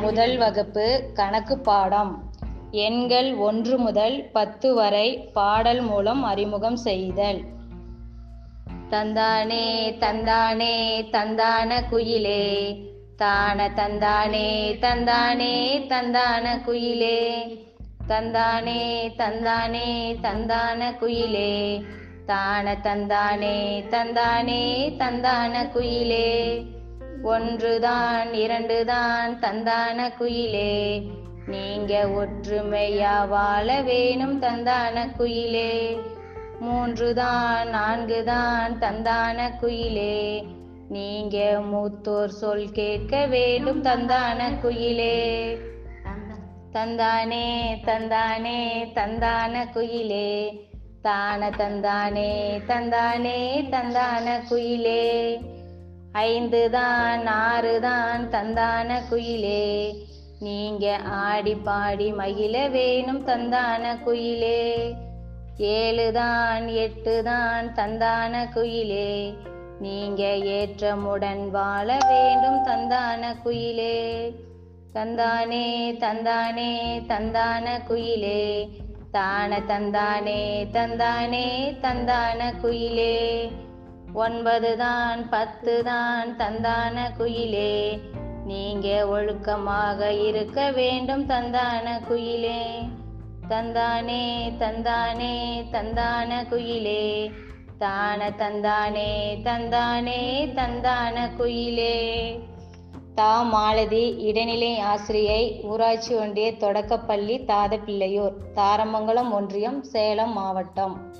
முதல் வகுப்பு கணக்கு பாடம். எண்கள் ஒன்று முதல் பத்து வரை பாடல் மூலம் அறிமுகம் செய்தல். தந்தானே தந்தானே தந்தான குயிலே. தான தந்தானே தந்தானே தந்தான குயிலே. தந்தானே தந்தானே தந்தான குயிலே. தான தந்தானே தந்தானே தந்தான குயிலே. ஒன்றுதான் இரண்டுதான் தந்தான குயிலே. நீங்க ஒற்றுமையா வாழ வேணும் தந்தான குயிலே. மூன்றுதான் நான்குதான் தந்தான குயிலே. நீங்க மூத்தோர் சொல் கேட்க வேண்டும் தந்தான குயிலே. தந்தானே தந்தானே தந்தான குயிலே. தான தந்தானே தந்தானே தந்தான குயிலே. ஐந்து தான் ஆறு தான் தந்தான குயிலே. நீங்க ஆடி பாடி மகிழ வேணும் தந்தான குயிலே. ஏழு தான் எட்டு தான் தந்தான குயிலே. நீங்க ஏற்றமுடன் வாழ வேண்டும் தந்தான குயிலே. தந்தானே தந்தானே தந்தான குயிலே. தான தந்தானே தந்தானே தந்தான குயிலே. ஒன்பது தான் பத்து தான் தந்தான குயிலே. நீங்க ஒழுக்கமாக இருக்க வேண்டும் தந்தான குயிலே. தந்தானே தந்தானே தந்தான குயிலே. தான தந்தானே தந்தானே தந்தான குயிலே. தா மாலதி இடைநிலை ஆசிரியை ஊராட்சி ஒன்றிய தொடக்கப்பள்ளி தாதப்பிள்ளையூர் தாரமங்கலம் ஒன்றியம் சேலம் மாவட்டம்.